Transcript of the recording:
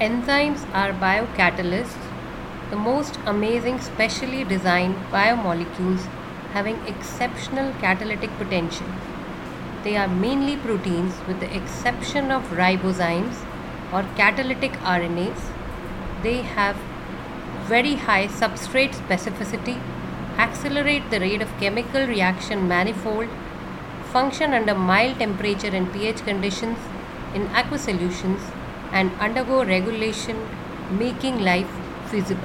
Enzymes are biocatalysts, the most amazing specially designed biomolecules having exceptional catalytic potential. They are mainly proteins with the exception of ribozymes or catalytic RNAs. They have very high substrate specificity, accelerate the rate of chemical reaction manifold, function under mild temperature and pH conditions in aqueous solutions, and undergo regulation, making life feasible.